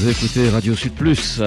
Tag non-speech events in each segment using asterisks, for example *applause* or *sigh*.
Vous écoutez Radio Sud Plus.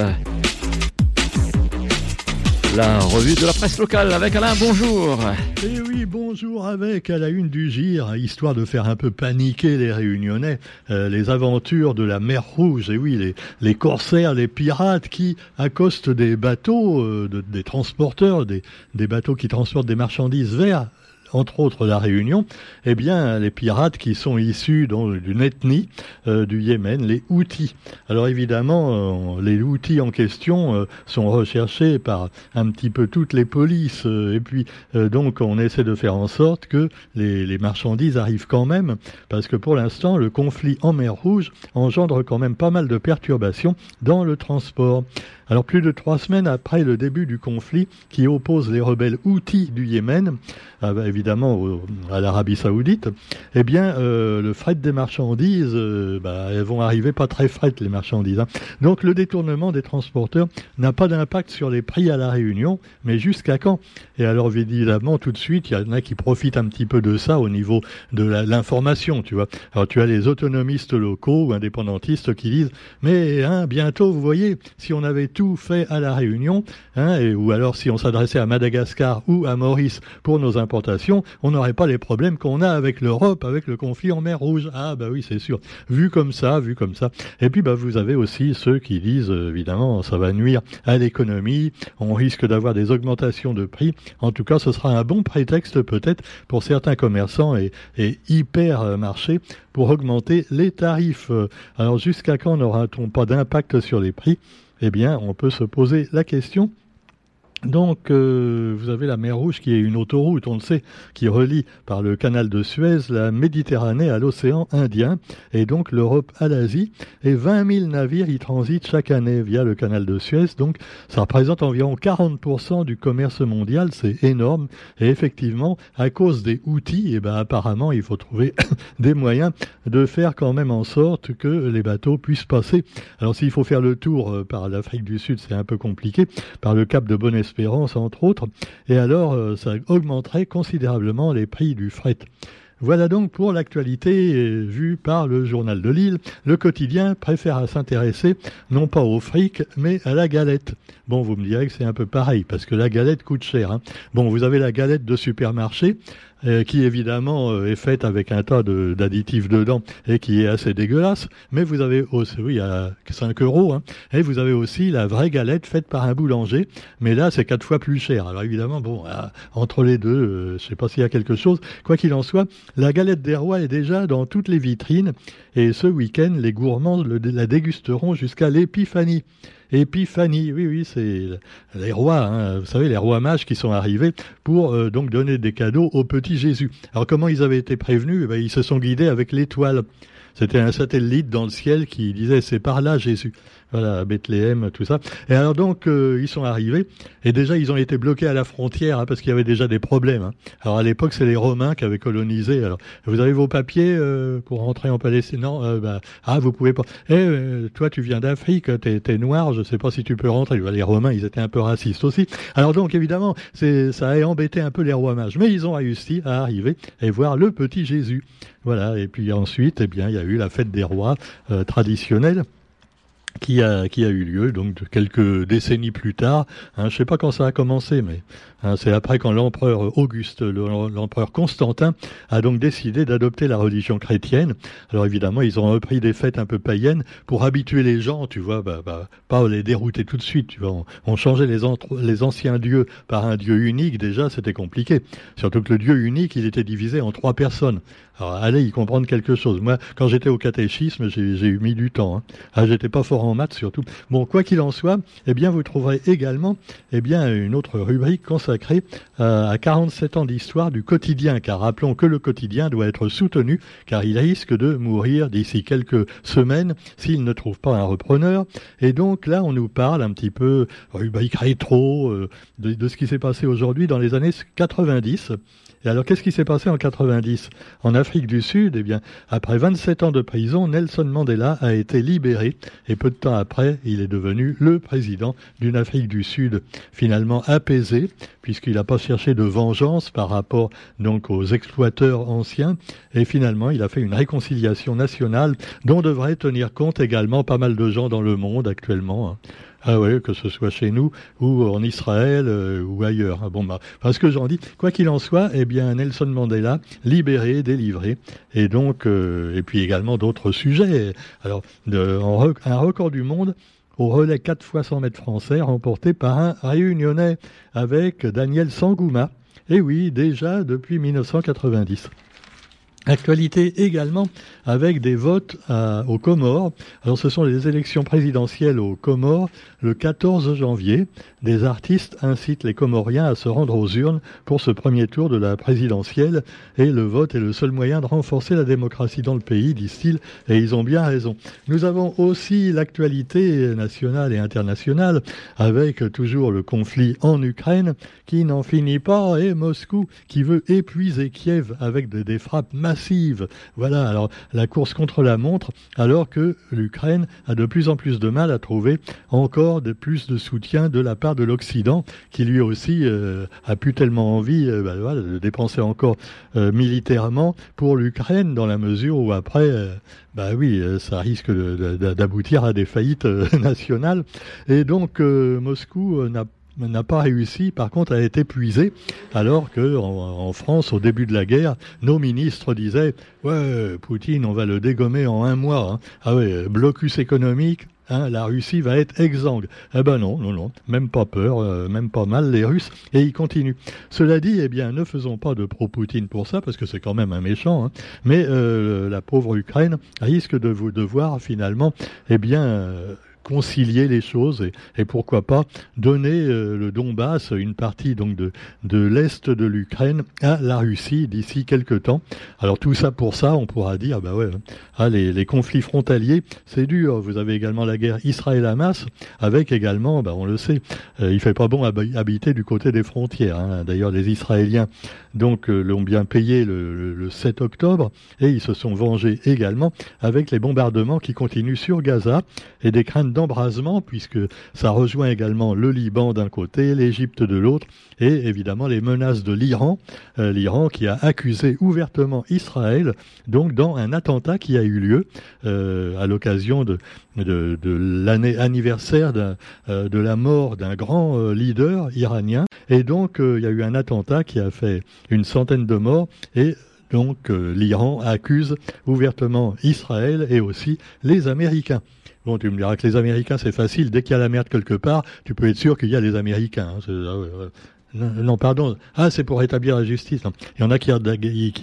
La revue de la presse locale avec Alain, bonjour. Eh oui, bonjour avec à la une du GIR, histoire de faire un peu paniquer les réunionnais, euh, les aventures de la mer Rouge, et oui, les, les corsaires, les pirates qui accostent des bateaux, euh, des transporteurs, des, des bateaux qui transportent des marchandises vers entre autres la Réunion, eh bien les pirates qui sont issus d'une ethnie euh, du Yémen, les Houthis. Alors évidemment, euh, les Houthis en question euh, sont recherchés par un petit peu toutes les polices, et puis donc on essaie de faire en sorte que les marchandises arrivent quand même, parce que pour l'instant le conflit en mer Rouge engendre quand même pas mal de perturbations dans le transport. Alors plus de trois semaines après le début du conflit qui oppose les rebelles Houthis du Yémen, ah bah, évidemment à l'Arabie Saoudite, eh bien euh, le fret des marchandises, euh, bah, elles vont arriver pas très fret les marchandises. Hein. Donc le détournement des transporteurs n'a pas d'impact sur les prix à la Réunion, mais jusqu'à quand? Et alors évidemment tout de suite, il y en a qui profitent un petit peu de ça au niveau de l'information, tu vois. Alors tu as les autonomistes locaux ou indépendantistes qui disent, mais hein, bientôt, vous voyez, si on avait tout fait à la Réunion, hein, ou alors si on s'adressait à Madagascar ou à Maurice pour nos importations, on n'aurait pas les problèmes qu'on a avec l'Europe, avec le conflit en mer Rouge. Ah bah oui, c'est sûr. Vu comme ça, vu comme ça. Et puis bah vous avez aussi ceux qui disent évidemment ça va nuire à l'économie, on risque d'avoir des augmentations de prix. En tout cas, ce sera un bon prétexte peut-être pour certains commerçants et, et hyper marchés pour augmenter les tarifs. Alors jusqu'à quand n'aura-t-on pas d'impact sur les prix? Eh bien, on peut se poser la question donc, euh, vous avez la mer Rouge qui est une autoroute, on le sait, qui relie par le canal de Suez la Méditerranée à l'océan Indien et donc l'Europe à l'Asie. Et 20 000 navires y transitent chaque année via le canal de Suez. Donc, ça représente environ 40% du commerce mondial. C'est énorme. Et effectivement, à cause des outils, eh ben, apparemment, il faut trouver *coughs* des moyens de faire quand même en sorte que les bateaux puissent passer. Alors, s'il faut faire le tour euh, par l'Afrique du Sud, c'est un peu compliqué. Par le cap de Bonne Entre autres, et alors euh, ça augmenterait considérablement les prix du fret. Voilà donc pour l'actualité euh, vue par le journal de Lille. Le quotidien préfère s'intéresser non pas au fric, mais à la galette. Bon, vous me direz que c'est un peu pareil, parce que la galette coûte cher. Hein. Bon, vous avez la galette de supermarché, euh, qui évidemment euh, est faite avec un tas d'additifs dedans et qui est assez dégueulasse. Mais vous avez aussi, oui, à 5 euros, hein, et vous avez aussi la vraie galette faite par un boulanger. Mais là, c'est quatre fois plus cher. Alors évidemment, bon, euh, entre les deux, je sais pas s'il y a quelque chose. Quoi qu'il en soit, la galette des rois est déjà dans toutes les vitrines. Et ce week-end, les gourmands la dégusteront jusqu'à l'épiphanie. Épiphanie, oui, oui, c'est les rois, hein, vous savez, les rois mages qui sont arrivés pour euh, donc donner des cadeaux au petit Jésus. Alors comment ils avaient été prévenus? Eh ben, Ils se sont guidés avec l'étoile. C'était un satellite dans le ciel qui disait c'est par là Jésus voilà, Bethléem, tout ça. Et alors donc, euh, ils sont arrivés, et déjà, ils ont été bloqués à la frontière, hein, parce qu'il y avait déjà des problèmes. Hein. Alors à l'époque, c'est les Romains qui avaient colonisé. Alors, vous avez vos papiers euh, pour rentrer en Palestine? Non, euh, bah, ah, vous pouvez pas. Eh, toi, tu viens d'Afrique, t'es es noir, je sais pas si tu peux rentrer. Les Romains, ils étaient un peu racistes aussi. Alors donc, évidemment, c'est ça a embêté un peu les rois mages, mais ils ont réussi à arriver et voir le petit Jésus. Voilà, et puis ensuite, eh bien, il y a eu la fête des rois traditionnelle qui a, qui a eu lieu donc quelques décennies plus tard. Hein, je sais pas quand ça a commencé, mais hein, c'est après quand l'empereur Auguste, l'empereur Constantin, a donc décidé d'adopter la religion chrétienne. Alors évidemment, ils ont repris des fêtes un peu païennes pour habituer les gens, tu vois, bah, bah, pas les dérouter tout de suite. Tu vois, on, changeait les, les anciens dieux par un dieu unique. Déjà, c'était compliqué. Surtout que le dieu unique, il était divisé en trois personnes. Alors allez y comprendre quelque chose. Moi, quand j'étais au catéchisme, j'ai eu mis du temps. Hein. Ah, j'étais pas fort en maths surtout. Bon, quoi qu'il en soit, eh bien, vous trouverez également, eh bien, une autre rubrique consacrée euh, à 47 ans d'histoire du quotidien. Car rappelons que le quotidien doit être soutenu, car il risque de mourir d'ici quelques semaines s'il ne trouve pas un repreneur. Et donc là, on nous parle un petit peu rubrique rétro euh, de, de ce qui s'est passé aujourd'hui dans les années 90. Et alors, qu'est-ce qui s'est passé en 90 En Afrique du Sud, eh bien, après 27 ans de prison, Nelson Mandela a été libéré et peu de temps après, il est devenu le président d'une Afrique du Sud finalement apaisée, puisqu'il n'a pas cherché de vengeance par rapport donc aux exploiteurs anciens, et finalement, il a fait une réconciliation nationale dont devrait tenir compte également pas mal de gens dans le monde actuellement. Ah oui, que ce soit chez nous ou en Israël euh, ou ailleurs. Bon, bah, parce que j'en dis, quoi qu'il en soit, eh bien, Nelson Mandela, libéré, délivré, et donc, euh, et puis également d'autres sujets. Alors, un record du monde au relais 4 fois 100 mètres français, remporté par un réunionnais avec Daniel Sangouma. Et oui, déjà depuis 1990. Actualité également avec des votes à, aux Comores. Alors ce sont les élections présidentielles aux Comores le 14 janvier. Des artistes incitent les Comoriens à se rendre aux urnes pour ce premier tour de la présidentielle et le vote est le seul moyen de renforcer la démocratie dans le pays, disent-ils, et ils ont bien raison. Nous avons aussi l'actualité nationale et internationale avec toujours le conflit en Ukraine qui n'en finit pas et Moscou qui veut épuiser Kiev avec des, frappes massives. Voilà, alors la course contre la montre alors que l'Ukraine a de plus en plus de mal à trouver encore de plus de soutien de la part de l'Occident qui lui aussi euh, a plus tellement envie euh, bah, de dépenser encore euh, militairement pour l'Ukraine dans la mesure où après bah oui, ça risque d'aboutir à des faillites *laughs* nationales. Et donc Moscou n'a n'a pas réussi, par contre, a été épuisé, alors que en, France, au début de la guerre, nos ministres disaient ouais, Poutine, on va le dégommer en un mois. Hein. Ah ouais, blocus économique. Hein, la Russie va être exsangue. Eh ben non, non, non, même pas peur, euh, même pas mal les Russes, et ils continuent. Cela dit, eh bien, ne faisons pas de pro-Poutine pour ça, parce que c'est quand même un méchant. Hein. Mais euh, la pauvre Ukraine risque de vous devoir finalement, eh bien. Euh, concilier les choses et, pourquoi pas donner euh, le Donbass, une partie donc de, de l'est de l'Ukraine, à la Russie d'ici quelques temps. Alors tout ça pour ça, on pourra dire, bah ouais, ah, les, les conflits frontaliers, c'est dur. Vous avez également la guerre Israël-Hamas, avec également, bah on le sait, euh, il fait pas bon habiter du côté des frontières. Hein. D'ailleurs, les Israéliens donc euh, l'ont bien payé le, le 7 octobre et ils se sont vengés également avec les bombardements qui continuent sur Gaza et des craintes d'embrasement, puisque ça rejoint également le Liban d'un côté, l'Égypte de l'autre, et évidemment les menaces de l'Iran, euh, l'Iran qui a accusé ouvertement Israël, donc dans un attentat qui a eu lieu euh, à l'occasion de, de, anniversaire euh, de la mort d'un grand leader iranien. Et donc il y a eu un attentat qui a fait une centaine de morts et donc l'Iran accuse ouvertement Israël et aussi les Américains. Bon, tu me diras que les Américains, c'est facile. Dès qu'il y a la merde quelque part, tu peux être sûr qu'il y a les Américains. Hein. Ah non, pardon. Ah, c'est pour rétablir la justice. Il y en a qui,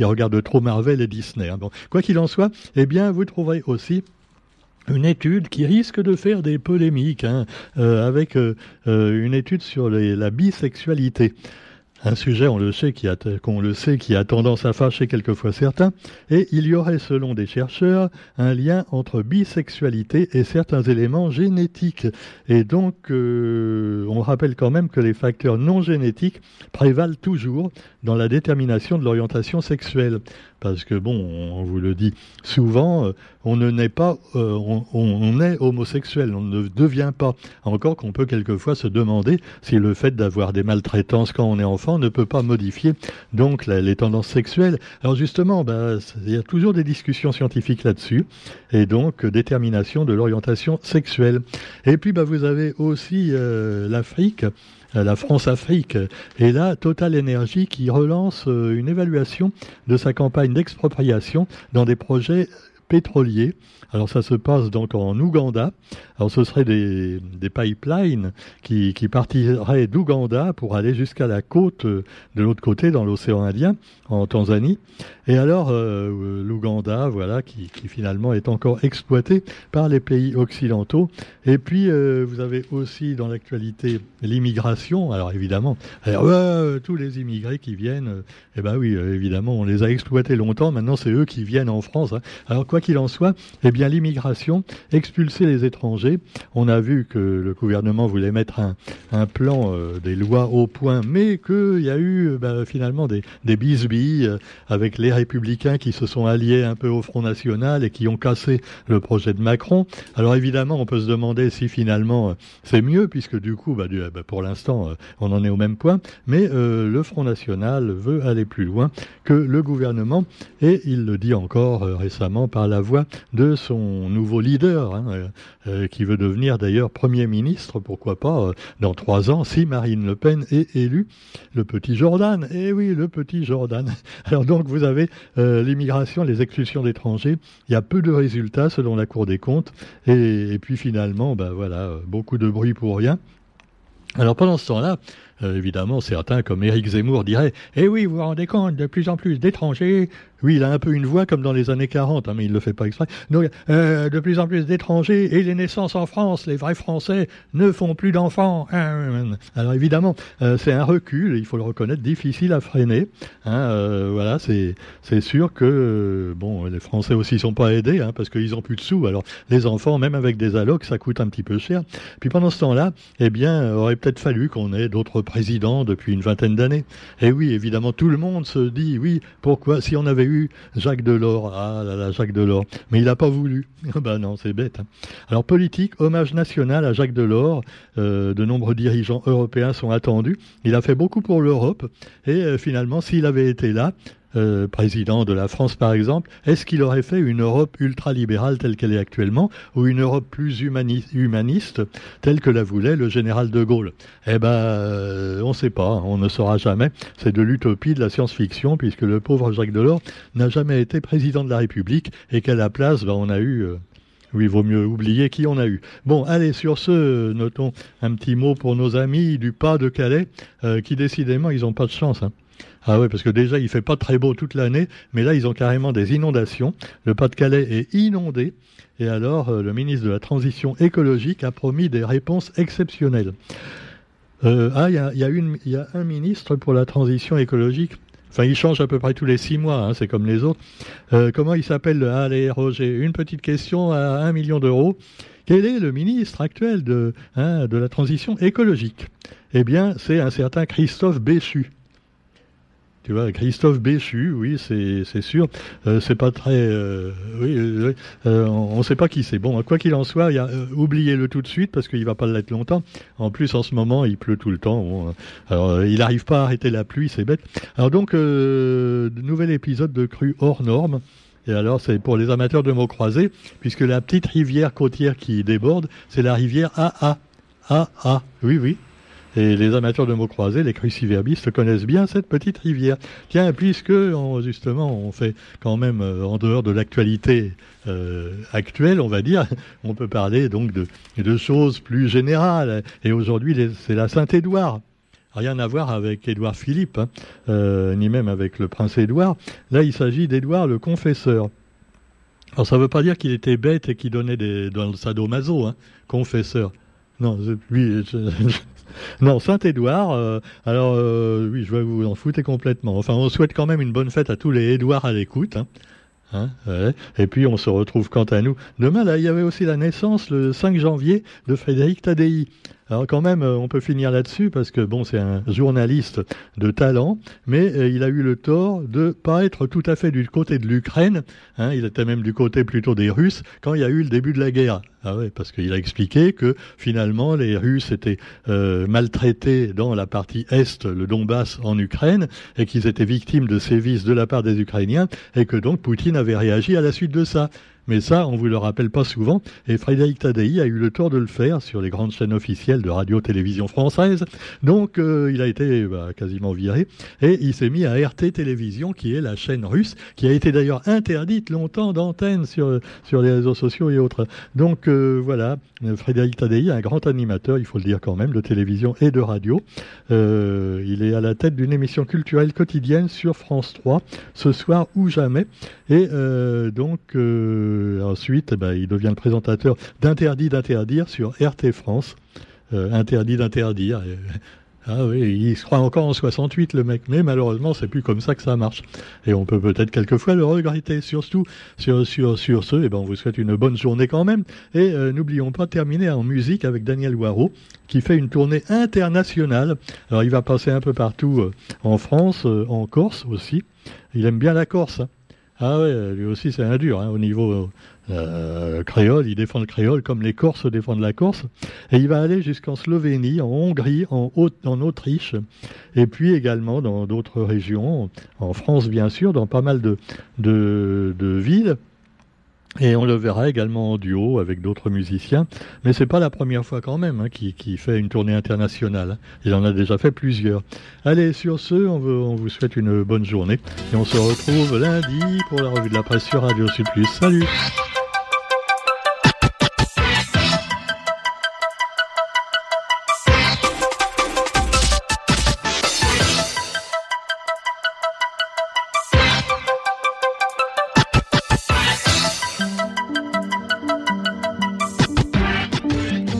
regardent trop Marvel et Disney. Hein. Quoi qu'il en soit, eh bien, vous trouverez aussi une étude qui risque de faire des polémiques, hein, euh, avec euh, euh, une étude sur la bisexualité un sujet, on le sait, qui a, qu'on le sait, qui a tendance à fâcher quelquefois certains, et il y aurait, selon des chercheurs, un lien entre bisexualité et certains éléments génétiques. Et donc, euh, on rappelle quand même que les facteurs non génétiques prévalent toujours dans la détermination de l'orientation sexuelle parce que bon, on vous le dit souvent, euh, on ne naît pas, euh, on, est homosexuel, on ne devient pas. Encore qu'on peut quelquefois se demander si le fait d'avoir des maltraitances quand on est enfant ne peut pas modifier donc les tendances sexuelles. Alors justement, bah, il y a toujours des discussions scientifiques là-dessus, et donc détermination de l'orientation sexuelle. Et puis bah, vous avez aussi euh, l'Afrique la France-Afrique. Et là, Total Energy qui relance euh, une évaluation de sa campagne d'expropriation dans des projets pétroliers. Alors ça se passe donc en Ouganda. Alors ce serait des, des pipelines qui, qui partiraient d'Ouganda pour aller jusqu'à la côte de l'autre côté dans l'océan Indien, en Tanzanie. Et alors euh, l'Ouganda, voilà, qui, qui, finalement est encore exploité par les pays occidentaux. Et puis euh, vous avez aussi dans l'actualité l'immigration. Alors évidemment, tous les immigrés qui viennent, eh ben oui, évidemment, on les a exploités longtemps. Maintenant c'est eux qui viennent en France. Hein. Alors quoi quoi qu'il en soit, eh bien l'immigration, expulser les étrangers. On a vu que le gouvernement voulait mettre un, plan euh, des lois au point, mais qu'il y a eu bah, finalement des, des bisbilles euh, avec les républicains qui se sont alliés un peu au Front National et qui ont cassé le projet de Macron. Alors évidemment, on peut se demander si finalement c'est mieux, puisque du coup, bah, bah, pour l'instant, on en est au même point, mais le Front National veut aller plus loin que le gouvernement, et il le dit encore récemment par la voix de son nouveau leader, hein, euh, euh, qui veut devenir d'ailleurs Premier ministre, pourquoi pas, euh, dans trois ans, si Marine Le Pen est élue, le petit Jordan. Eh oui, le petit Jordan. *laughs* Alors donc vous avez l'immigration, les expulsions d'étrangers, il y a peu de résultats selon la Cour des comptes, et, puis finalement, ben voilà, beaucoup de bruit pour rien. Alors pendant ce temps-là, évidemment, certains comme Éric Zemmour diraient Eh oui, vous vous rendez compte, de plus en plus d'étrangers oui, il a un peu une voix comme dans les années 40, hein, mais il ne le fait pas exprès. Donc, euh, de plus en plus d'étrangers et les naissances en France, les vrais Français ne font plus d'enfants. Hein. Alors évidemment, euh, c'est un recul, il faut le reconnaître, difficile à freiner. Hein, euh, voilà, c'est sûr que bon, les Français aussi sont pas aidés hein, parce qu'ils ont plus de sous. Alors les enfants, même avec des allocs, ça coûte un petit peu cher. Puis pendant ce temps-là, eh bien, aurait peut-être fallu qu'on ait d'autres présidents depuis une vingtaine d'années. Et oui, évidemment, tout le monde se dit oui, pourquoi si on avait Jacques Delors. Ah là là, Jacques Delors. Mais il n'a pas voulu. *laughs* ben non, c'est bête. Hein. Alors politique, hommage national à Jacques Delors. Euh, de nombreux dirigeants européens sont attendus. Il a fait beaucoup pour l'Europe. Et euh, finalement, s'il avait été là, euh, président de la France par exemple, est-ce qu'il aurait fait une Europe ultralibérale telle qu'elle est actuellement, ou une Europe plus humaniste telle que la voulait le général de Gaulle? Eh ben, euh, on ne sait pas, on ne saura jamais. C'est de l'utopie, de la science-fiction, puisque le pauvre Jacques Delors n'a jamais été président de la République, et qu'à la place, ben, on a eu... Euh, oui, vaut mieux oublier qui on a eu. Bon, allez, sur ce, notons un petit mot pour nos amis du Pas de Calais, qui décidément, ils n'ont pas de chance. Hein. Ah oui, parce que déjà, il fait pas très beau toute l'année, mais là, ils ont carrément des inondations. Le Pas-de-Calais est inondé. Et alors, euh, le ministre de la Transition écologique a promis des réponses exceptionnelles. Euh, ah, il y a, y a un ministre pour la transition écologique. Enfin, il change à peu près tous les six mois, hein, c'est comme les autres. Euh, comment il s'appelle? Allez, Roger, une petite question à un million d'euros. Quel est le ministre actuel de, hein, de la transition écologique? Eh bien, c'est un certain Christophe Béchu. Tu vois, Christophe Béchu, oui, c'est sûr. Euh, c'est pas très. Euh, euh, on ne sait pas qui c'est. Bon, quoi qu'il en soit, oubliez-le tout de suite parce qu'il va pas l'être longtemps. En plus, en ce moment, il pleut tout le temps. alors, il n'arrive pas à arrêter la pluie, c'est bête. Alors donc, nouvel épisode de Cru hors norme. Et alors, c'est pour les amateurs de mots croisés, puisque la petite rivière côtière qui déborde, c'est la rivière AA. AA, oui, oui. Et les amateurs de mots croisés, les cruciverbistes, connaissent bien cette petite rivière. Tiens, puisque justement on fait quand même euh, en dehors de l'actualité euh, actuelle, on va dire, *laughs* on peut parler donc de, choses plus générales. Et aujourd'hui, c'est la Saint-Édouard. Rien à voir avec Édouard Philippe, hein, euh, ni même avec le prince Édouard. Là, il s'agit d'Édouard le confesseur. Alors, ça ne veut pas dire qu'il était bête et qu'il donnait des, dans le sadomaso, hein, confesseur. Non, lui, *laughs* non, Saint-Édouard, euh, alors euh, oui, je vais vous en foutre complètement. Enfin, on souhaite quand même une bonne fête à tous les Édouards à l'écoute. Hein. Hein, Et puis on se retrouve quant à nous. Demain, là, il y avait aussi la naissance le 5 janvier de Frédéric Tadei. Alors quand même, euh, on peut finir là-dessus parce que bon, c'est un journaliste de talent, mais euh, il a eu le tort de pas être tout à fait du côté de l'Ukraine. Hein, il était même du côté plutôt des Russes quand il y a eu le début de la guerre. Ah ouais, parce qu'il a expliqué que finalement les Russes étaient euh, maltraités dans la partie est, le Donbass en Ukraine, et qu'ils étaient victimes de sévices de la part des Ukrainiens, et que donc Poutine avait réagi à la suite de ça. Mais ça, on vous le rappelle pas souvent. Et Frédéric Tadei a eu le tort de le faire sur les grandes chaînes officielles de radio-télévision française. Donc, euh, il a été bah, quasiment viré. Et il s'est mis à RT Télévision, qui est la chaîne russe, qui a été d'ailleurs interdite longtemps d'antenne sur, sur les réseaux sociaux et autres. Donc, euh, voilà, Frédéric Tadei, un grand animateur, il faut le dire quand même, de télévision et de radio. Euh, il est à la tête d'une émission culturelle quotidienne sur France 3, ce soir ou jamais. Et donc, ensuite, eh ben, il devient le présentateur d'Interdit d'interdire sur RT France. Euh, interdit d'interdire. Ah oui, il se croit encore en 68 le mec, mais malheureusement c'est plus comme ça que ça marche. Et on peut peut-être quelquefois le regretter. Surtout sur, sur, sur ce, eh ben on vous souhaite une bonne journée quand même. Et euh, n'oublions pas de terminer en musique avec Daniel Waro qui fait une tournée internationale. Alors il va passer un peu partout euh, en France, euh, en Corse aussi. Il aime bien la Corse. Hein. Ah ouais, lui aussi c'est un dur hein, au niveau euh, créole, il défend le créole comme les Corses défendent la Corse. Et il va aller jusqu'en Slovénie, en Hongrie, en, Autriche, et puis également dans d'autres régions, en France bien sûr, dans pas mal de, de villes. Et on le verra également en duo avec d'autres musiciens. Mais c'est pas la première fois quand même hein, qui, qui, fait une tournée internationale. Il en a déjà fait plusieurs. Allez, sur ce, on, vous souhaite une bonne journée. Et on se retrouve lundi pour la revue de la presse sur Radio Sud. Salut